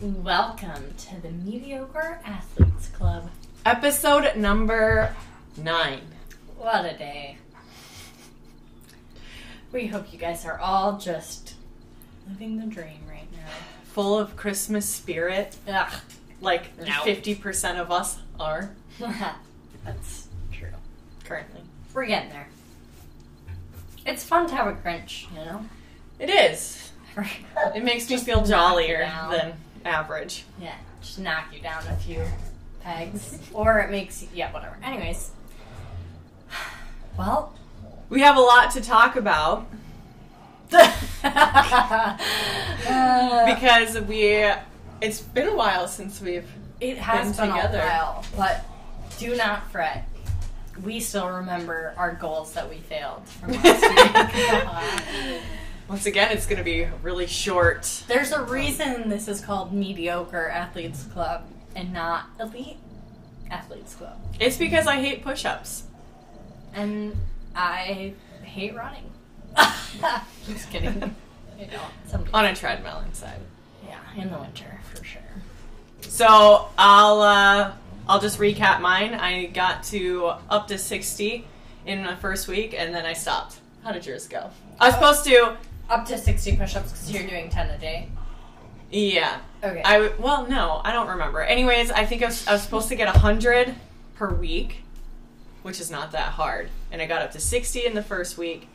Welcome to the Mediocre Athletes Club. Episode number nine. What a day. We hope you guys are all just living the dream right now. Full of Christmas spirit. now. Like No. 50% of us are That's true. currently. We're getting there. It's fun to have a Grinch, you know? It is. It makes me feel jollier than average. Yeah, just knock you down a few pegs. or it makes you, yeah, whatever. Anyways. Well, We have a lot to talk about because we. It's been a while since we've. it has been been, together. a while, but do not fret. We still remember our goals that we failed from last week. Once again, it's going to be really short. There's a reason this is called Mediocre Athletes Club and not Elite Athletes Club. It's because I hate push ups. And I hate running. Just kidding. You know, On a treadmill inside. yeah, in the winter for sure. So I'll uh, I'll just recap mine. I got to up to sixty in my first week, and then I stopped. How did yours go? I was supposed to. Up to 60 push-ups because you're doing 10 a day. Yeah. Okay. I w- well no, I don't remember. Anyways, I think I was, I was supposed to get hundred per week, which is not that hard, and I got up to sixty in the first week,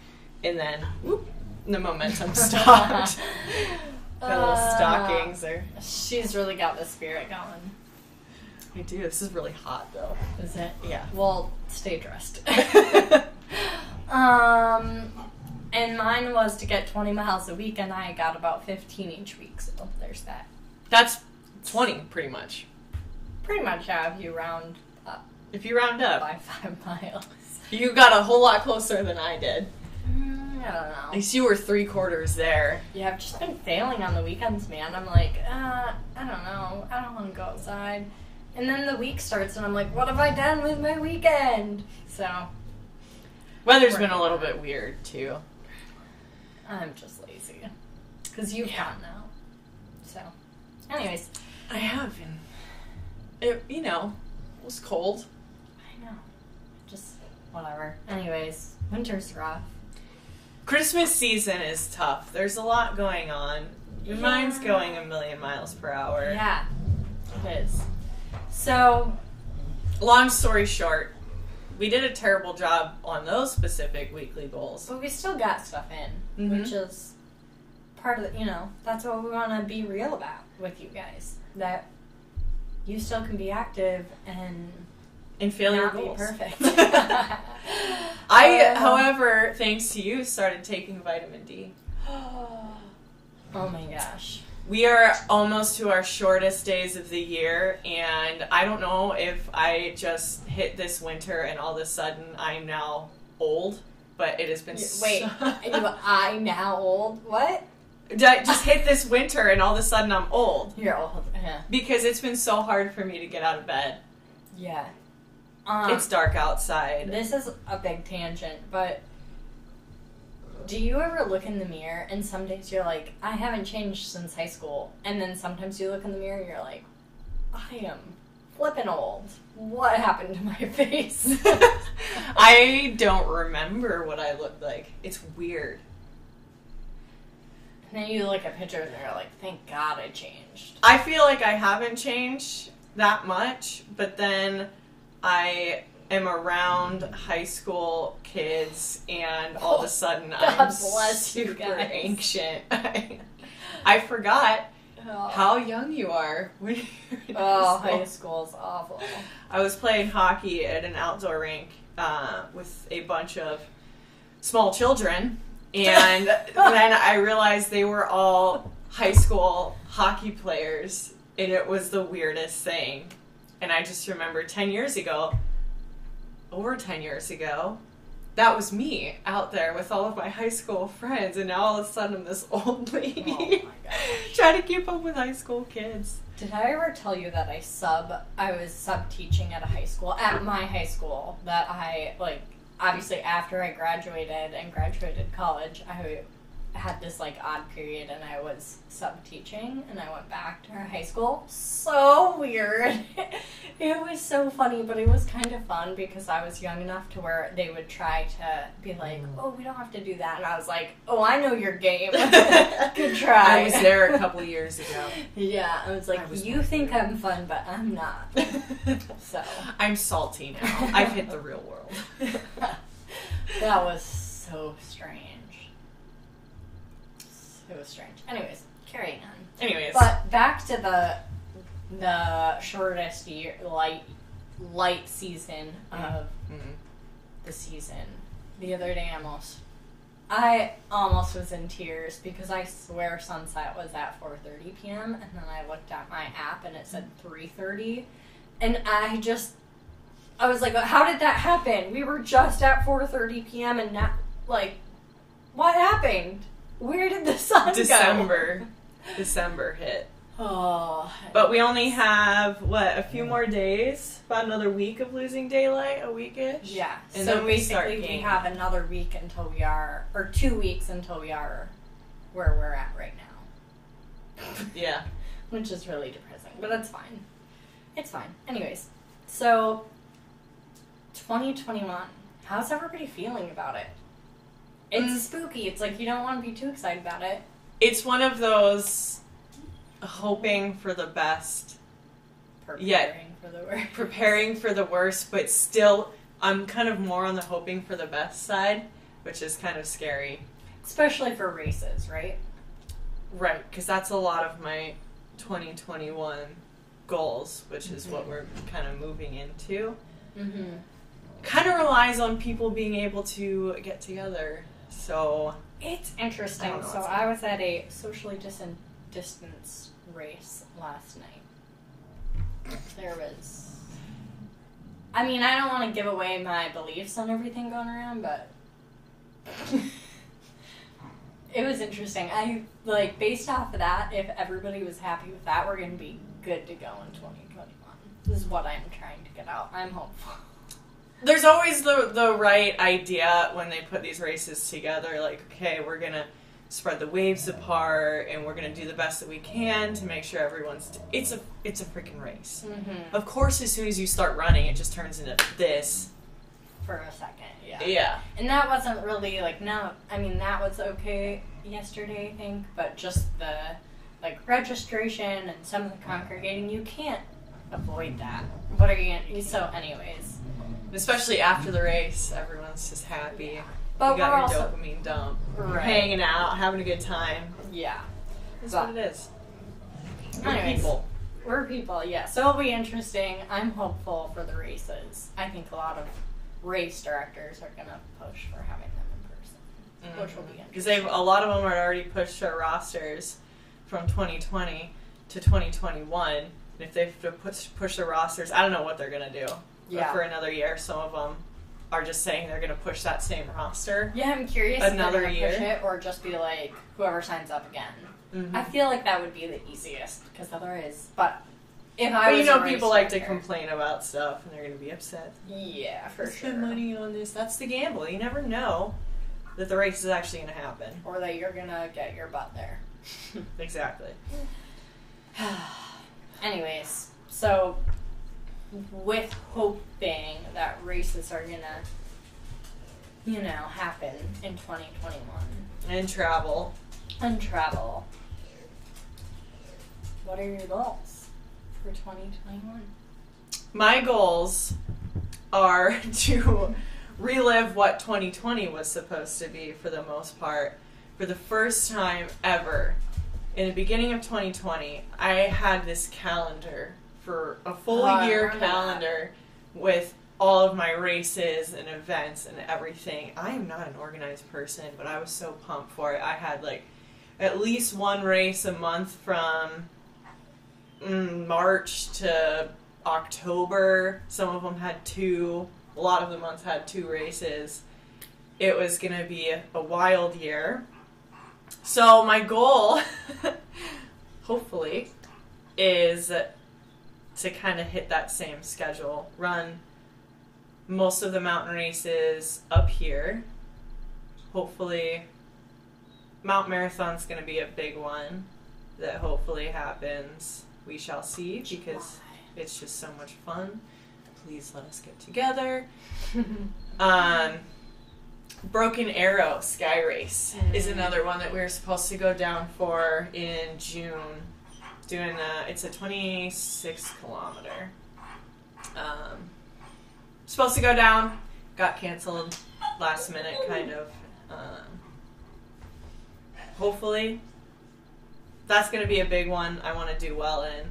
and then whoop, the momentum stopped. Little Uh, stockings are. She's really got the spirit going. I do. This is really hot though. Is it? Yeah. Well, stay dressed. um, and mine was to get 20 miles a week, and I got about 15 each week, so there's that. That's twenty, pretty much. Pretty much have you round up If you round up, by five miles. you got a whole lot closer than I did. Mm, I don't know. At least you were three quarters there. Yeah, I've just been failing on the weekends, man. I'm like, uh, I don't know. I don't want to go outside. And then the week starts, and I'm like, what have I done with my weekend? So, Weather's been a little bit weird too. I'm just lazy. Because you've Yeah. gone now. So, anyways, I have, and it, you know, it was cold. I know. Just whatever. Anyways, winter's rough. Christmas season is tough. There's a lot going on. Your mind's going a million miles per hour. Yeah, it is. So, Long story short, we did a terrible job on those specific weekly goals. but we still got stuff in, Mhm. which is part of the, you know, that's what we want to be real about with you guys. That you still can be active and And failure not goals. be perfect. I, Uh, however, thanks to you, started taking vitamin D. oh my gosh. We are almost to our shortest days of the year, and I don't know if I just hit this winter and all of a sudden I'm now old, but it has been Wait, so- I now old? What? I just hit this winter and all of a sudden I'm old You're old. Yeah. because it's been so hard for me to get out of bed. Yeah. Um, it's dark outside. This is a big tangent, but do you ever look in the mirror and some days you're like, I haven't changed since high school, and then sometimes you look in the mirror and you're like, I am flipping old. What happened to my face? I don't remember what I looked like. It's weird. and then you look at pictures and you're like, thank God I changed. I feel like I haven't changed that much, but then I am around high school kids, and all of a sudden God I'm bless you super guys. ancient. I, I forgot how young you are. When you're in Oh, high high school. school's awful. I was playing hockey at an outdoor rink uh, with a bunch of small children, and then I realized they were all high school hockey players, and it was the weirdest thing. And I just remember 10 years ago, over 10 years ago, that was me out there with all of my high school friends, and now all of a sudden I'm this old lady Oh trying to keep up with high school kids. Did I ever tell you that I sub? I was sub teaching at a high school at my high school. That I like obviously after I graduated and graduated college, I had this like odd period and I was sub teaching and I went back to her high school. So weird. it was so funny, but it was kind of fun because I was young enough to where they would try to be like, mm. "Oh, we don't have to do that," and I was like, "Oh, I know your game. Good try." I was there a couple years ago. Yeah, I was like, I was "You think. I'm fun, but I'm not." So I'm salty now. I've hit the real world. that was so strange. It was strange. Anyways, carrying on. Anyways, But back to the the shortest year light light season of Mhm. the season. The other day, I almost I almost was in tears because I swear sunset was at 4:30 p.m. and then I looked at my app and it said 3:30, and I just I was like, how did that happen? We were just at 4:30 p.m. and now like what happened? Where did the sun go? December, December hit. Oh, But we only have what a few more days, about another week of losing daylight, a weekish. Yeah. And so then we basically, we have another week until we are, or two weeks until we are where we're at right now, Yeah. which is really depressing. But that's fine. It's fine. Anyways, so 2021. How's everybody feeling about it? It's Mm. spooky. It's like you don't want to be too excited about it. It's one of those hoping for the best, Preparing Yeah. for the worst. preparing for the worst, but still, I'm kind of more on the hoping for the best side, which is kind of scary. Especially for races, right? Right, because that's a lot of my 2021 goals, which is what Mhm. we're kind of moving into. Mm-hmm. Kind of relies on people being able to get together. So, It's interesting. don't So I was at a socially distant distance race last night. There was. I mean, I don't want to give away my beliefs on everything going around, but it was interesting. I like based off of that. If everybody was happy with that, we're gonna be good to go in 2021. This is what I'm trying to get out. I'm hopeful. There's always the the right idea when they put these races together like okay we're gonna spread the waves apart and we're gonna do the best that we can to make sure everyone's it's a it's a freaking race Mm-hmm. of course as soon as you start running it just turns into this For a second, yeah. yeah And that wasn't really like no. I mean that was okay yesterday, I think, but just the like registration and some of the congregating, you can't avoid that. What are you gonna? So, anyways, especially after the race everyone's just happy but you got we're your also dopamine dump right. hanging out having a good time Yeah, that's But- what it is We're Anyways. people we're people. Yeah, so it'll be interesting. I'm hopeful for the races. I think a lot of race directors are gonna push for having them in person, which will be mm-hmm. interesting. because a lot of them are already pushed their rosters from 2020 to 2021. And if they have to push push their rosters, I don't know what they're gonna do Yeah. for another year. Some of them are just saying they're gonna push that same roster. Yeah, I'm curious Another if they're gonna push year? it or just be like whoever signs up again. Mhm. I feel like that would be the easiest because otherwise, but if I But was you know, people like to complain about stuff, and they're gonna be upset. Yeah, for sure. Spend money on this. That's the gamble. You never know that the race is actually gonna happen. Or that you're gonna get your butt there. Exactly. Anyways, so with hoping that races are gonna, you know, happen in 2021 And travel. and travel, what are your goals for 2021? My goals are to relive what 2020 was supposed to be for the most part. For the first time ever, in the beginning of 2020, I had this calendar for a full Oh, year remember that. calendar with all of my races and events and everything. I am not an organized person, but I was so pumped for it. I had like at least one race a month from mm, March to October. Some of them had two. A lot of the months had two races. It was going to be a wild year. So, my goal, hopefully, is to kind of hit that same schedule. Run most of the mountain races up here. Hopefully, Mount Marathon's going to be a big one that hopefully happens. We shall see because it's just so much fun. Please let us get together. Um, Broken Arrow Sky Race is Mm. another one that we were supposed to go down for in June. Doing a, it's a 26 kilometer. Um, supposed to go down, got canceled last minute, kind of. Um, hopefully, that's going to be a big one. I want to do well in.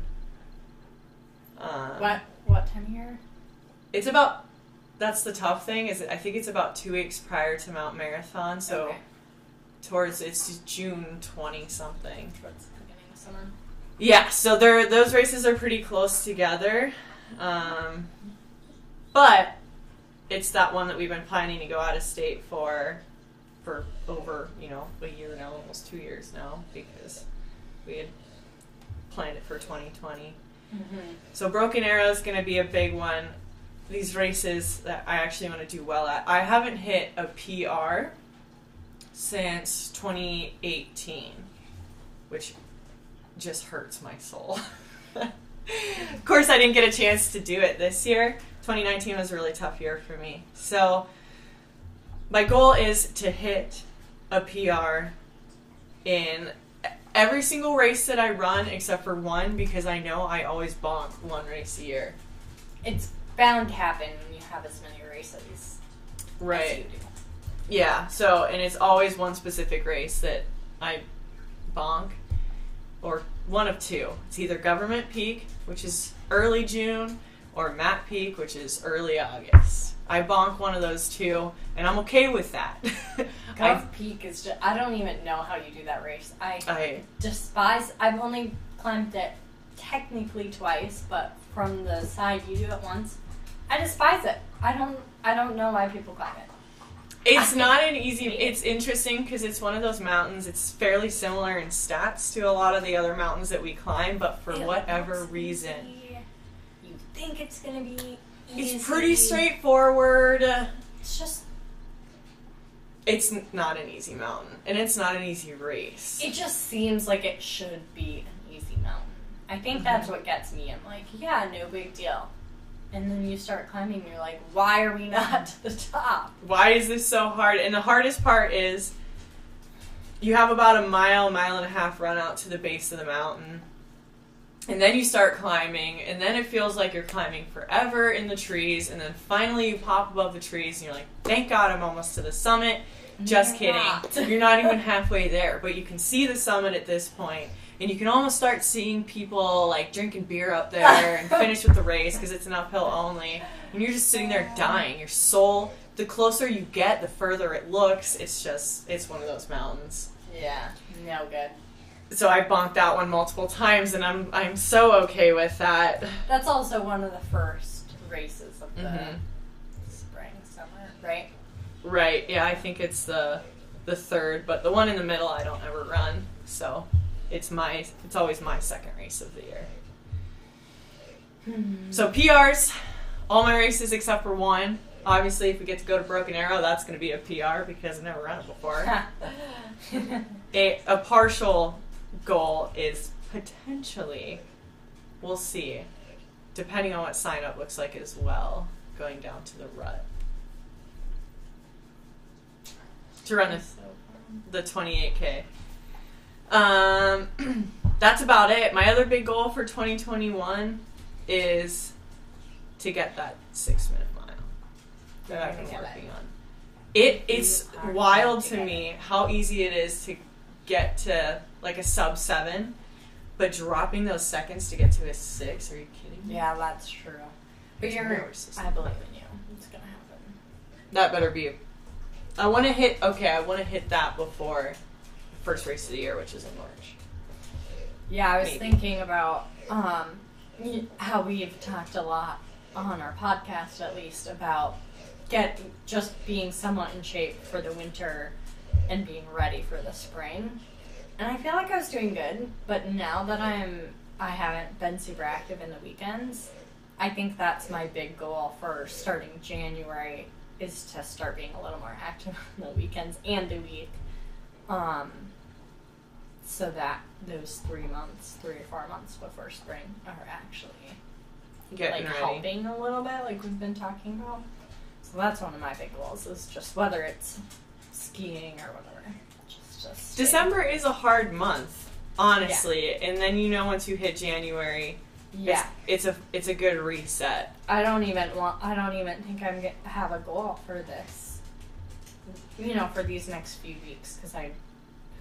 Um, what what time of year? It's about. That's the tough thing is I think it's about two weeks prior to Mount Marathon, so Okay. towards it's June twenty something. Towards the beginning of summer. Yeah, so they're those races are pretty close together, um, but it's that one that we've been planning to go out of state for for over you know a year now, almost two years now, because we had planned it for 2020. Mm-hmm. So Broken Arrow is going to be a big one. These races that I actually want to do well at. I haven't hit a PR since 2018, which just hurts my soul. of course, I didn't get a chance to do it this year. 2019 was a really tough year for me. So my goal is to hit a PR in every single race that I run except for one because I know I always bonk one race a year. It's bound to happen when you have as many races. as you do. Yeah. So, and it's always one specific race that I bonk, or one of two. It's either Government Peak, which is early June, or Map Peak, which is early August. I bonk one of those two, and I'm okay with that. I, Gov Peak is just, I don't even know how you do that race. I I despise, I've only climbed it technically twice, but from the side you do it once. I despise it. I don't, I don't know why people climb it. It's not an easy. It's interesting because it's one of those mountains. It's fairly similar in stats to a lot of the other mountains that we climb, but for It whatever reason, easy. You think it's gonna be easy. it's pretty straightforward. It's just, It's not an easy mountain, and it's not an easy race. it just seems like it should be an easy mountain. I think that's mm-hmm. what gets me. I'm like, yeah, no big deal. And then you start climbing, you're like, why are we not to the top? Why is this so hard? And the hardest part is you have about a mile, mile and a half run out to the base of the mountain. And then you start climbing, and then it feels like you're climbing forever in the trees, and then finally you pop above the trees, and you're like, thank God I'm almost to the summit. Just kidding. not. You're not even halfway there, but you can see the summit at this point, and you can almost start seeing people like drinking beer up there and finish with the race because it's an uphill only. And you're just sitting there dying. Your soul, the closer you get, the further it looks. It's just, it's one of those mountains. Yeah, no good. So I bonked that one multiple times, and I'm I'm so okay with that. That's also one of the first races of the Mhm. spring, summer, right? Right? Yeah, I think it's the the third, but the one in the middle I don't ever run. So it's my it's always my second race of the year. Hmm. So PRs, all my races except for one. Obviously, if we get to go to Broken Arrow, that's going to be a PR because I've never run it before. a, a partial goal is potentially, we'll see, depending on what sign up looks like as well, going down to the rut. To run the, the 28k. Um, that's about it. My other big goal for 2021 is to get that six minute mile that I've been working on. It's wild to to me how easy it is to get to like a sub seven, but dropping those seconds to get to a six. Are you kidding me? Yeah, that's true. But you're. I believe in you. It's gonna happen. That better be. I want to hit. Okay, I want to hit that before first race of the year, which is in March. Yeah, I was Maybe. thinking about um, how we've talked a lot on our podcast, at least, about get just being somewhat in shape for the winter and being ready for the spring. And I feel like I was doing good, but now that I'm, I haven't been super active in the weekends. I think that's my big goal for starting January is to start being a little more active on the weekends and the week. Um, so that those three months, three or four months before spring, are actually Getting like ready. helping a little bit, like we've been talking about. So that's one of my big goals is just whether it's skiing or whatever. Just, just December is a hard month, honestly. And then you know once you hit January, Yeah, it's, it's a it's a good reset. I don't even want. I don't even think I'm gonna have a goal for this. You know, for these next few weeks, because I,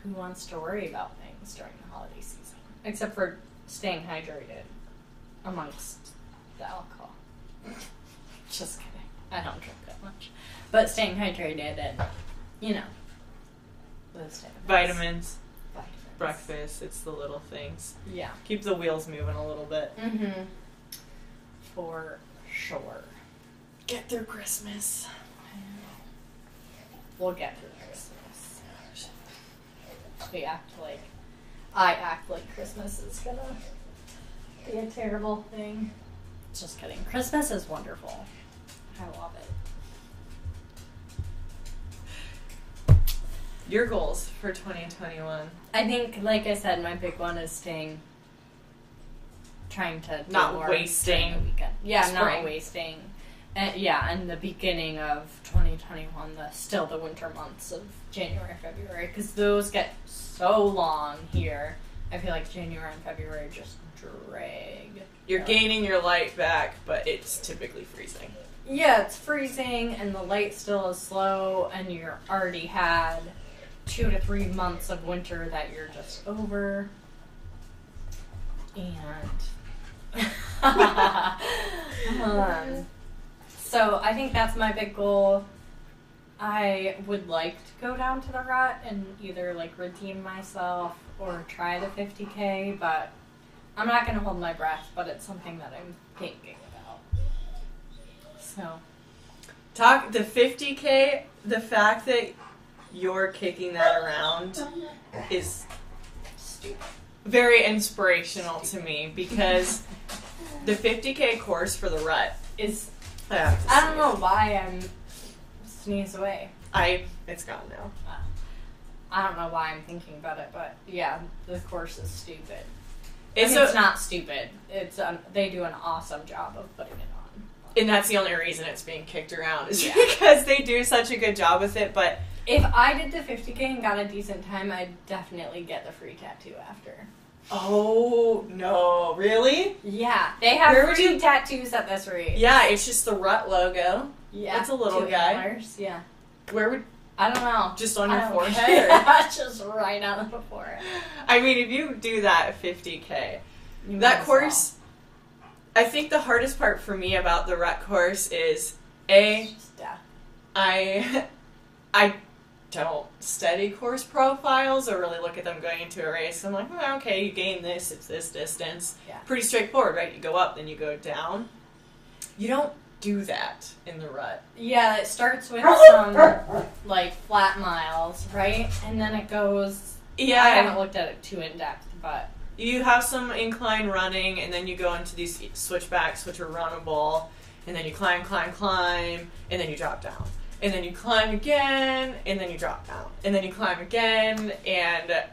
who wants to worry about things during the holiday season, except for staying hydrated amongst the alcohol. Just kidding. I don't drink that much, but staying hydrated and, you know, those type of. Vitamins, Vitamins. Breakfast, it's the little things. Yeah. Keep the wheels moving a little bit. Mm-hmm. For sure. Get through Christmas. We'll get through Christmas. We act like I act like Christmas is gonna be a terrible thing. Just kidding. Christmas is wonderful. I love it. Your goals for 2021. I think, like I said, my big one is staying. Trying to Not wasting the weekend. Yeah, spring. not wasting. And yeah, and the beginning of 2021, the still the winter months of January, February, because those get so long here. I feel like January and February just drag. You're gaining your light back, but it's typically freezing. Yeah, it's freezing and the light still is slow, and you're already had two to three months of winter that you're just over. And um, so I think that's my big goal. I would like to go down to the rut and either like redeem myself or try the 50k, but I'm not gonna hold my breath. But it's something that I'm thinking about. So Talk the 50k. The fact that you're kicking that around is very inspirational to me because the 50k course for the rut Is I, I don't know why I'm sneeze away. I it's gone now. I don't know why I'm thinking about it, but yeah, the course is stupid. It's, I mean, it's not stupid. It's um, they do an awesome job of putting it on. and that's the only reason it's being kicked around is Yeah. because they do such a good job with it. But If I did the 50k and got a decent time, I'd definitely get the free tattoo after. oh no, really? Yeah, they have Where free you- tattoos at this rate. Yeah, it's just the rut logo. yeah, it's a little guy. antlers, Yeah, Where would I don't know. just on your forehead? or- just right on the forehead. I mean, if you do that 50k, You that course. I think the hardest part for me about the rut course is a death. I I don't study course profiles or really look at them going into a race. I'm like, oh, okay, you gain this, it's this distance. Yeah. Pretty straightforward, right? You go up, then you go down. You don't do that in the rut. Yeah, it starts with some like flat miles, right? And then it goes. Yeah, I haven't looked at it too in depth, but you have some incline running, and then you go into these switchbacks, which are runnable, and then you climb, climb, climb, and then you drop down. And then you climb again, and then you drop down. And then you climb again, and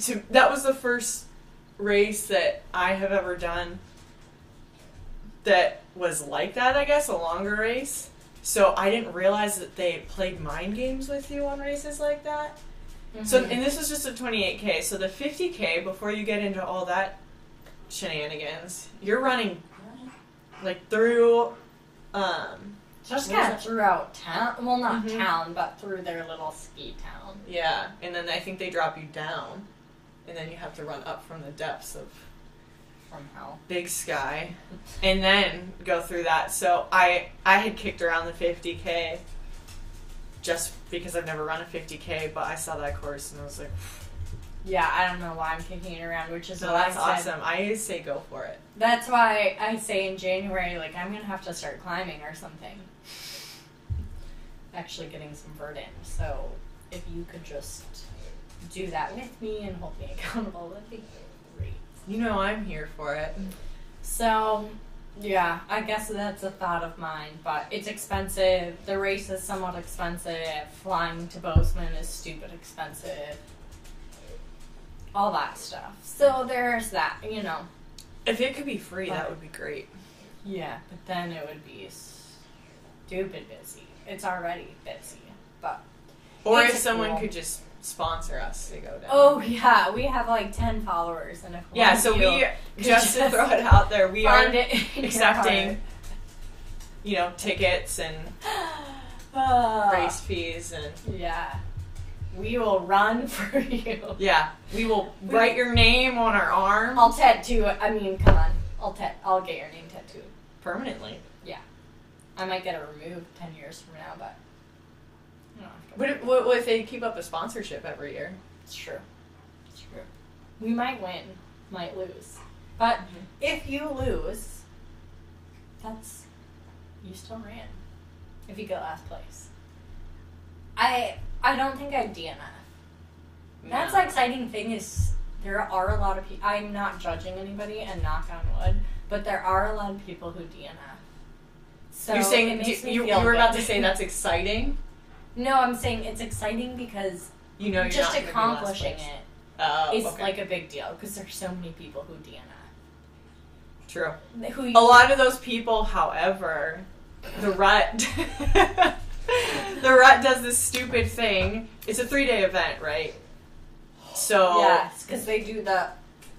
to, that was the first race that I have ever done that was like that, I guess, a longer race. So I didn't realize that they played mind games with you on races like that. So, Mhm. and this was just a 28k. So the 50k, before you get into all that shenanigans, you're running like through. Um, just kind of throughout town. Well, not Mhm. town, but through their little ski town. yeah, and then I think they drop you down, and then you have to run up from the depths of From hell. Big Sky, and then go through that. So I I had kicked around the 50k. Just because I've never run a 50k, but I saw that course and I was like, Yeah, I don't know why I'm kicking it around, which is "So why that's I awesome." I say go for it. That's why I say in January, like I'm gonna have to start climbing or something. Actually, getting some vert in. So if you could just do that with me and hold me accountable, that'd be great. You know I'm here for it. So, yeah, I guess that's a thought of mine, but it's expensive. The race is somewhat expensive. Flying to Bozeman is stupid expensive. all that stuff. So there's that, you know. If it could be free, that would be great. Yeah, but then it would be stupid busy. It's already busy, but Or if someone cool. could just sponsor us to go down. oh yeah, we have like ten followers, and if yeah. So we just to throw it out there, we are accepting, you know, tickets and. Uh, race fees and Yeah, we will run for you. yeah, we will write your name on our arm I'll tattoo it. I mean, come on, I'll tat. I'll get your name tattooed. permanently. I might get it removed ten years from now, but I don't have to What if, what, what if they keep up a sponsorship every year? It's true. It's true. We might win, might lose. But Mhm. if you lose, that's you still ran. If you get last place. I I don't think I'd DNF. That's the exciting thing is there are a lot of people I'm not judging anybody and knock on wood, but there are a lot of people who DNF. So You're saying you, you, were about to say that's exciting. No, I'm saying it's exciting because You know, you're just not gonna be last accomplishing it Oh, is okay. like a big deal because there's so many people who DNF. true. Who A lot of those people, however, the rut, the rut does this stupid thing. It's a three day event, right? So yes, because they do the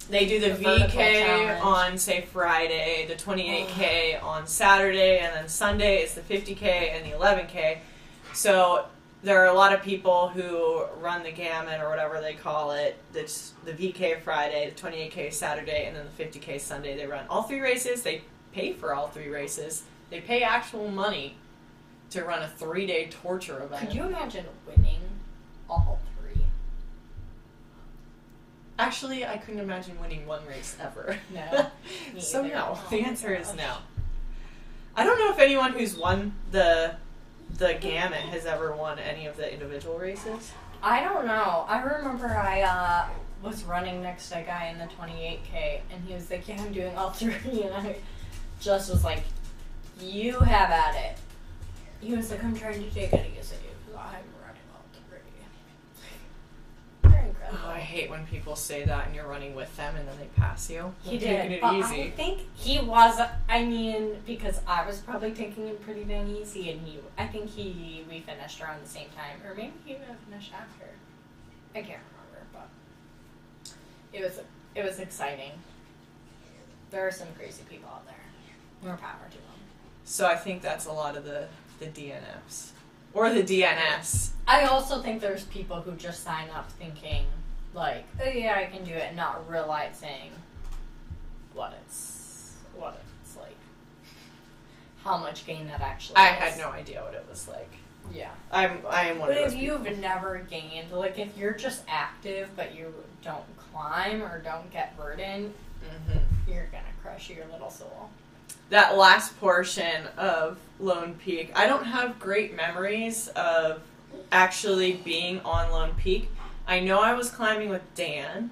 they do the, The VK on say Friday, the 28K on Saturday, and then Sunday is the 50K and the 11K. So there are a lot of people who run the gamut or whatever they call it. That's the VK Friday, the 28K Saturday, and then the 50K Sunday. They run all three races. They pay for all three races. They pay actual money to run a three day torture event. Could you imagine winning all? Actually, I couldn't imagine winning one race ever. No, so no. Oh The answer is no. I don't know if anyone who's won the the gamut has ever won any of the individual races. I don't know. I remember I uh, was running next to a guy in the 28k, and he was like, "Yeah, I'm doing all three. and I just was like, "You have at it." He was like, "I'm trying to take it easy because I'm running all three. They're incredible. Oh, I hate when people say that and you're running with them and then they pass you. He They're did. it but I think he was. I mean, because I was probably taking it pretty dang easy, and he. I think he. We finished around the same time, or maybe he even finished after. I can't remember, but it was. It was exciting. There are some crazy people out there. More power to them. So I think that's a lot of the the DNFs or the DNS. I also think there's people who just sign up thinking, like, oh yeah, I can do it, and not realizing what it's what it's like, how much gain that actually. I is. had no idea what it was like. Yeah, I'm I am one but of those if you've never gained, like, if you're just active but you don't climb or don't get burden, Mhm. you're gonna crush your little soul. That last portion of Lone Peak, I don't have great memories of actually being on Lone Peak. I know I was climbing with Dan.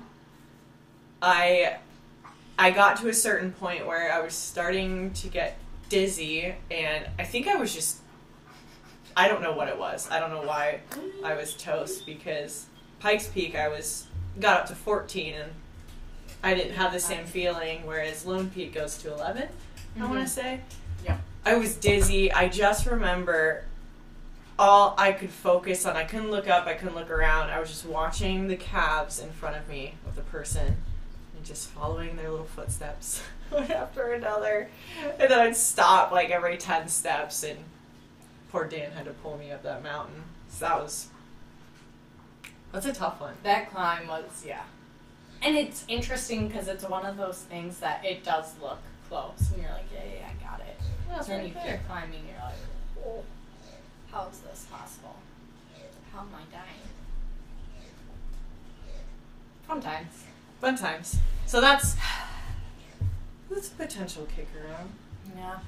I I got to a certain point where I was starting to get dizzy and I think I was just I don't know what it was. I don't know why I was toast because Pikes Peak I was got up to 14 and I didn't have the same feeling whereas Lone Peak goes to 11. I want to mm-hmm. say. Yeah. I was dizzy. I just remember all I could focus on. I couldn't look up. I couldn't look around. I was just watching the calves in front of me of the person and just following their little footsteps one after another. And then I'd stop like every 10 steps and poor Dan had to pull me up that mountain. So that was that's a tough one. That climb was yeah, and it's interesting because it's one of those things that it does look close, and you're like, yeah, yeah, I got it. So when you there. keep climbing, you're like, oh, how is this possible? How am I dying? Sometimes. Fun times. So that's that's a potential kicker out. Yeah.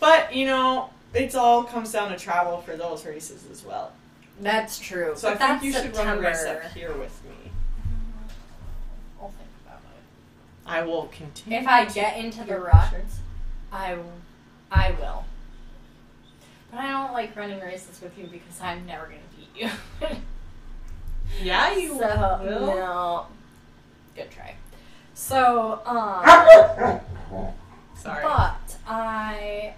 But you know, it's all comes down to travel for those races as well. That's true. So but I think you should run a race up here with I will continue. If I get into the rut, I, I, will. But I don't like running races with you because I'm never gonna beat you. yeah, you so, will. No. Good try. So, um, Sorry. but I,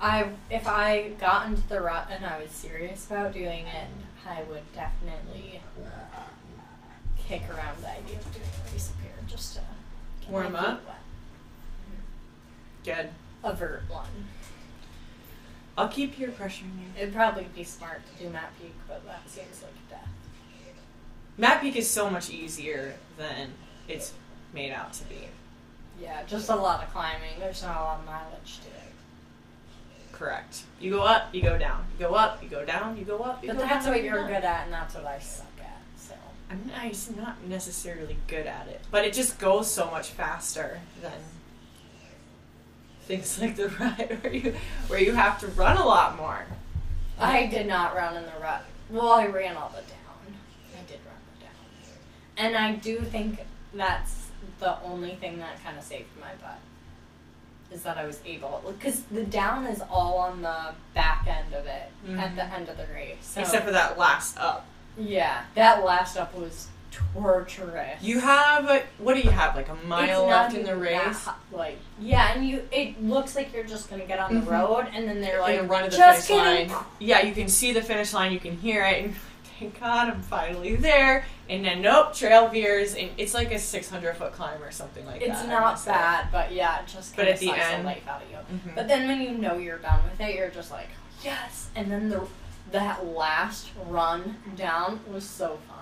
I, if I got into the rut and I was serious about doing it, I would definitely kick around the idea of doing a race up here just to Warm up? Good. Avert one. I'll keep peer pressuring you. It'd probably be smart to do Map Peak, but that seems like death. Map Peak is so much easier than it's made out to be. Yeah, just a lot of climbing. There's not a lot of mileage to it. Correct. You go up, you go down. You go up, you go down, you go up. You But go that's down, what you you're go good at, and that's what I suck I'm nice, not necessarily good at it, but it just goes so much faster than things like the ride where you where you have to run a lot more. I did not run in the rut. Well, I ran all the down. I did run the down, and I do think that's the only thing that kind of saved my butt. Is that I was able because the down is all on the back end of it at mm-hmm. the end of the race. So, Except for that last up. Yeah, that last up was torturous. You have what do you have like a mile not left in the race? hot, Like yeah, and you it looks like you're just gonna get on the Mhm. road, and then they're Like like run to the finish kidding. line. Yeah, you can see the finish line, you can hear it, and thank God I'm finally there. And then nope, trail veers, and it's like a 600 foot climb or something like It's that. It's not bad, but yeah, it just But kind at of the end- the life out of you. Mhm. But then when you know you're done with it, you're just like yes. And then the that last run down was so fun.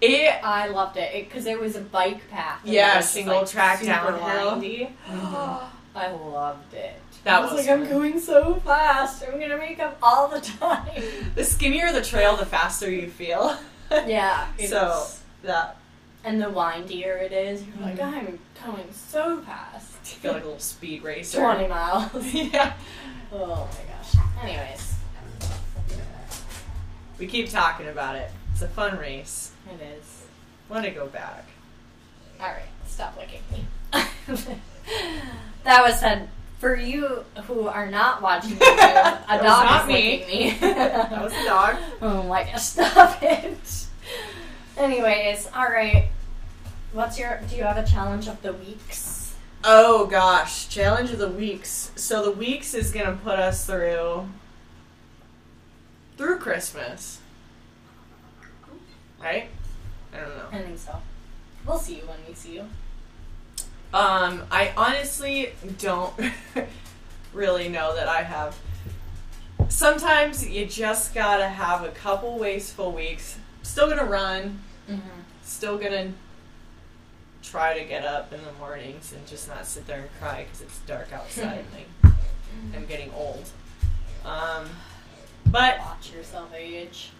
it I loved it because it, was a bike path. Yeah, it single like, track downhill. Mhm. I loved it. That I was, was like, I'm going so fast. I'm gonna make up all the time. the skinnier the trail, the faster you feel. yeah. So that and the windier it is, you're like, Mhm. I'm going so fast. you feel like a little speed racer. 20 miles. yeah. Oh my gosh. Anyways, We keep talking about it. It's a fun race. it is. Want to go back? Alright, stop licking me. that was said for you who are not watching the video, a That was dog not is me. licking me. That was a dog. Oh my gosh, stop it. Anyways, alright. What's your do you have a challenge of the weeks? Oh gosh, challenge of the weeks. So the weeks is gonna put us through through Christmas, right? I don't know. I think so. We'll see you when we see you. Um, I honestly don't really know that I have. Sometimes you just gotta have a couple wasteful weeks. Still gonna run. Mm-hmm. Still gonna try to get up in the mornings and just not sit there and cry because it's dark outside and I, I'm getting old. Um, but Watch yourself age.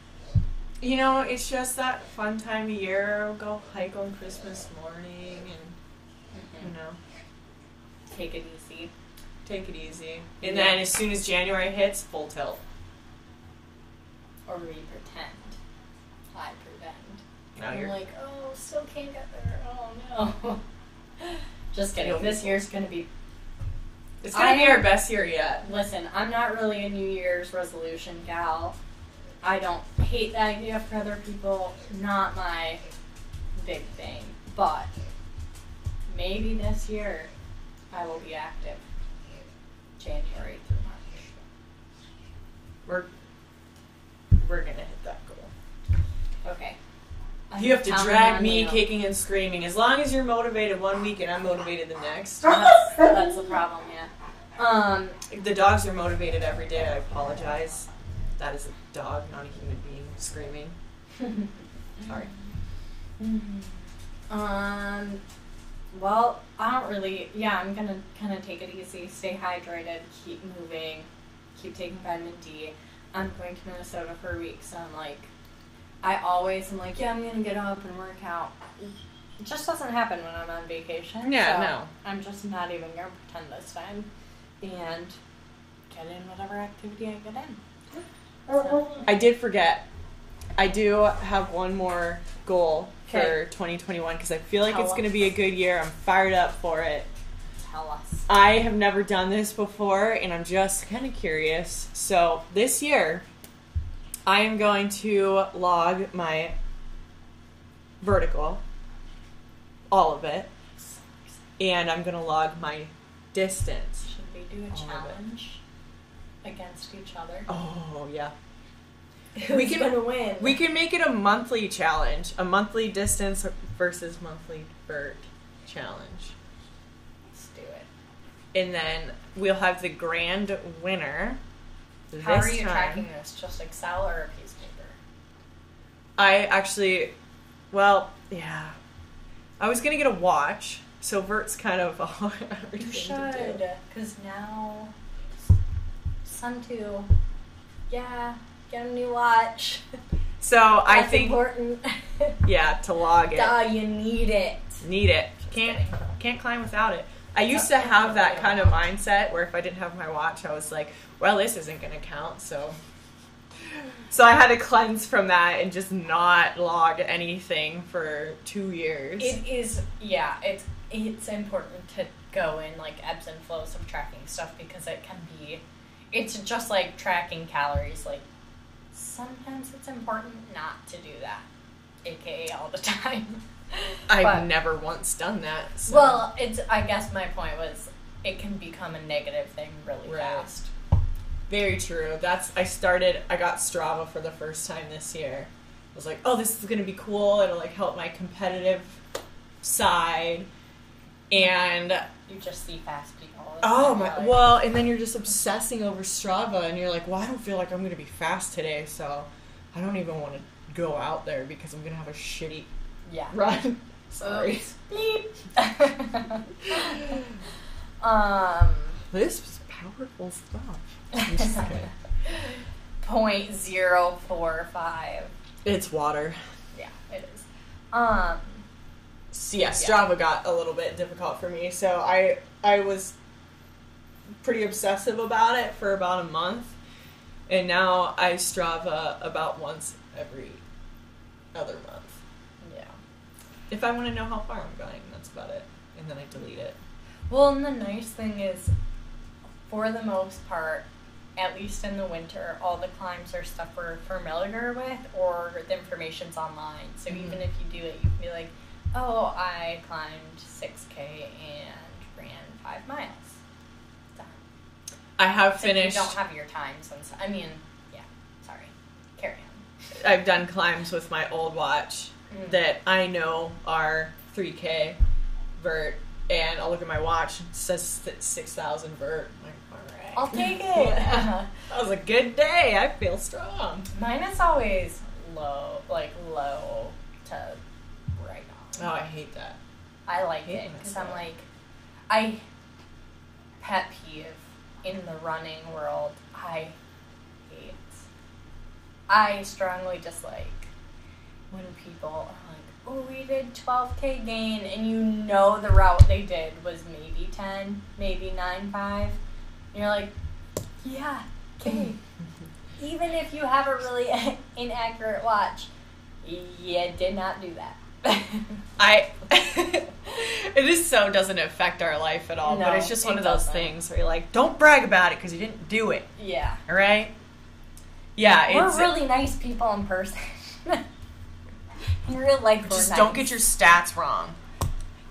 you know, it's just that fun time of year. Go hike on Christmas morning and you mm-hmm. know. Take it easy. Take it easy. And then as soon as January hits, full tilt. Or we pretend. I pretend. Now I'm you're like, oh, still can't get there. Oh no. Just kidding. This year's gonna be. It's gonna I be am- our best year yet. Listen, I'm not really a New Year's resolution gal. I don't hate the idea for other people. Not my big thing. But maybe this year I will be active. January through March. We're we're gonna hit that goal. Okay. You have to drag me kicking and screaming. As long as you're motivated one week and I'm motivated the next. That's, that's the problem, yeah. Um, the dogs are motivated every day, I apologize. That is a dog, not a human being screaming. Sorry. Um, well, I don't really. Yeah, I'm gonna kind of take it easy, stay hydrated, keep moving, keep taking vitamin D. I'm going to Minnesota for a week, so I'm like, I always am like, yeah, I'm gonna get up and work out. It just doesn't happen when I'm on vacation. Yeah, so no. I'm just not even gonna pretend this time, and get in whatever activity I get in. So, I did forget. I do have one more goal for 2021 because I feel like Tell it's going to be a good year. I'm fired up for it. tell us. I have never done this before and I'm just kind of curious. So, this year, I am going to log my vertical, all of it, and I'm gonna log my distance. Should we do a All of it. challenge against each other? Oh yeah. Who's we can- win? We can make it a monthly challenge, a monthly distance versus monthly vert challenge. Let's do it. And then we'll have the grand winner. How are you time. tracking this? Just Excel or a piece of paper? I actually, well, yeah. I was gonna get a watch, so Vert's kind of a hard You should, because now Suunto. Yeah, get a new watch. So I That's think, important. yeah, to log it, Duh, you need it. need it. Just Can't kidding. can't climb without it. I used to have that kind of mindset where if I didn't have my watch, I was like, well, this isn't gonna count, so. So I had to cleanse from that and just not log anything for two years. It is, yeah. It's it's important to go in like ebbs and flows of tracking stuff because it can be. It's just like tracking calories. Like sometimes it's important not to do that, aka all the time. I've But- never once done that. So. Well, it's. I guess my point was, it can become a negative thing really Right. fast. Very true. That's I started. I got Strava for the first time this year. I was like, oh, this is gonna be cool. It'll like help my competitive side. And You just see fast people. Oh my, like- well, and then you're just obsessing over Strava, and you're like, well, I don't feel like I'm gonna be fast today, so I don't even want to go out there because I'm gonna have a shitty yeah. run. Sorry. Bleep. um. This was powerful stuff. I'm just kidding. Point zero four five. It's water. Yeah, it is. Um. So, yeah, Strava got a little bit difficult for me. So I I was pretty obsessive about it for about a month, and now I Strava about once every other month. If I want to know how far I'm going, that's about it, and then I delete it. Well, and the nice thing is, for the most part, at least in the winter, all the climbs are stuff we're familiar with, or the information's online. So Mhm. even if you do it, you can be like, "Oh, I climbed six k and ran five miles." Done. I have Except finished. You don't have your times. I mean, yeah. Sorry. Carry on. I've done climbs with my old watch. That I know are 3K vert, and I'll look at my watch. It says six thousand vert. I'm like, all right. I'll take it. that was a good day. I feel strong. Mine is always low, like low to right on. Oh, I hate that. I like hate it because I'm like, I pet peeve in the running world. I hate. I strongly dislike when people are like, "Oh, we did 12k gain," and you know the route they did was maybe 10, maybe 9.5. And you're like, "Yeah, okay." Even if you have a really inaccurate watch, you did not do that. I. it just so doesn't affect our life at all, but No, it's just one it of those doesn't. things where you're like, don't brag about it because you didn't do it. yeah. All right. Yeah, We're it's really nice people in person. In real life, we're just nice. don't get your stats wrong.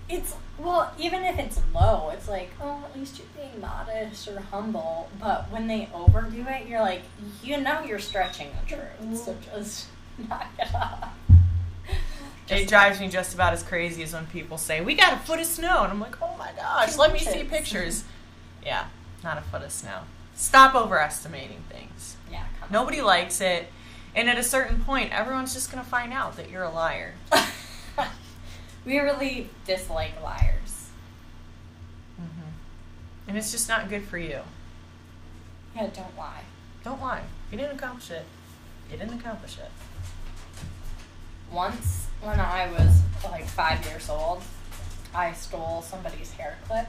It's well, even if it's low, it's like, oh, at least you're being modest or humble. But when they overdo it, you're like, you know, you're stretching the truth. So just knock it off. It Just- drives me just about as crazy as when people say, "We got a foot of snow," and I'm like, "Oh my gosh, let me see Pictures. pictures." Yeah, not a foot of snow. Stop overestimating things. Yeah, come Nobody likes it, and at a certain point, everyone's just gonna find out that you're a liar. we really dislike liars. hmm And it's just not good for you. Yeah, don't lie. Don't lie. You didn't accomplish it. You didn't accomplish it. Once, when I was like five years old, I stole somebody's hair clip.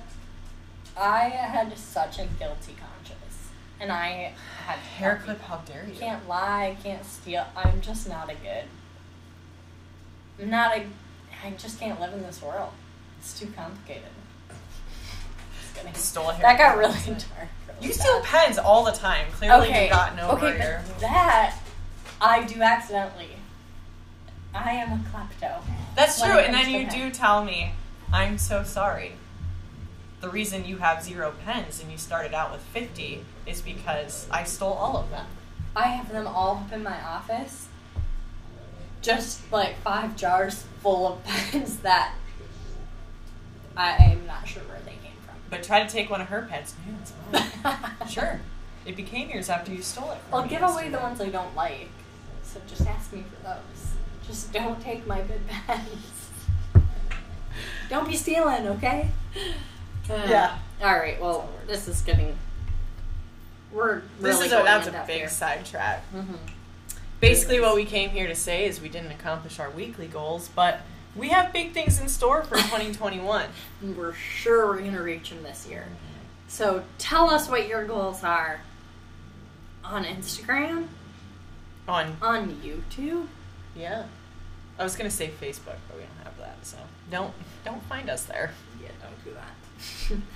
I had such a guilty conscience, and I had Hair clip? How dare you? Can't lie, I can't steal. I'm just not a good. I'm not a. I just can't live in this world. It's too complicated. Stole hair That got really dark. really You steal pens all the time. Clearly, okay, you've gotten over okay, your. that I do accidentally. I am a klepto. That's When true. And then you pen. do tell me, I'm so sorry. The reason you have zero pens and you started out with 50 is because I stole all of them. I have them all up in my office. Just like five jars full of pens that I am not sure where they came from. But try to take one of her pens. No, it's mine. sure. It became yours after you stole it from I'll give away the ones I don't like. So just ask me for those. Just don't take my good pens. don't be stealing, okay? Yeah. All right. Well, this is getting. We're This really is a, that's a big here. sidetrack. Mhm. Basically, what we came here to say is we didn't accomplish our weekly goals, but we have big things in store for 2021. We're sure we're gonna reach them this year. So tell us what your goals are on Instagram, On on YouTube. yeah, I was gonna say Facebook, but we don't have that, so don't don't find us there. Yeah, don't do that.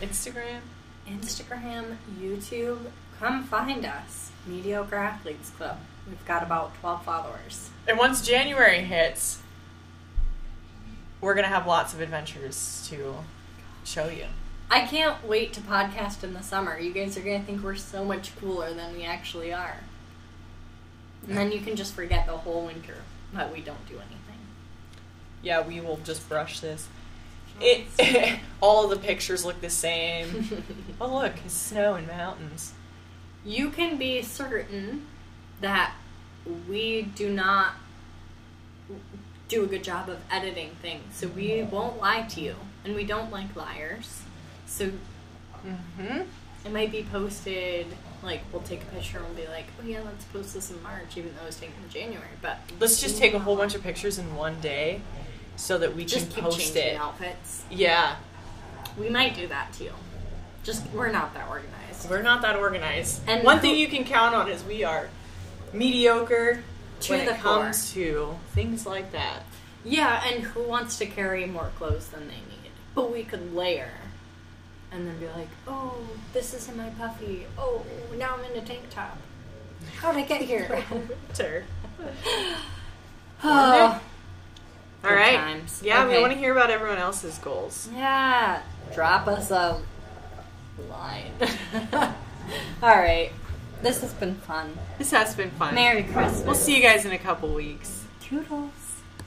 Instagram. Instagram, YouTube, come find us. Mediocre Athletes Club. We've got about 12 followers. And once January hits, we're gonna have lots of adventures to show you. I can't wait to podcast in the summer. You guys are going to think we're so much cooler than we actually are. And then you can just forget the whole winter that we don't do anything. Yeah, we will just brush this. It all the pictures look the same. oh look, it's snow and mountains. you can be certain that we do not do a good job of editing things. So we won't lie to you. And we don't like liars. So Mm-hmm. it might be posted, like, we'll take a picture and we'll be like, oh yeah, let's post this in March, even though it was taken in January. But Let's just take a whole bunch of pictures in one day, so that we just can keep post changing it. outfits. Yeah, We might do that too. Just, we're not that organized. we're not that organized. And one who- thing you can count on is we are mediocre To when the it comes to things like that. Yeah, and who wants to carry more clothes than they need? But we could layer and then be like, oh, this is in my puffy. Oh, now I'm in a tank top. How'd I get here? Winter. oh, All Good right. times. Yeah, we want to hear about everyone else's goals. yeah. Drop us a line. All right. This has been fun. This has been fun. Merry Christmas. We'll see you guys in a couple weeks. Toodles.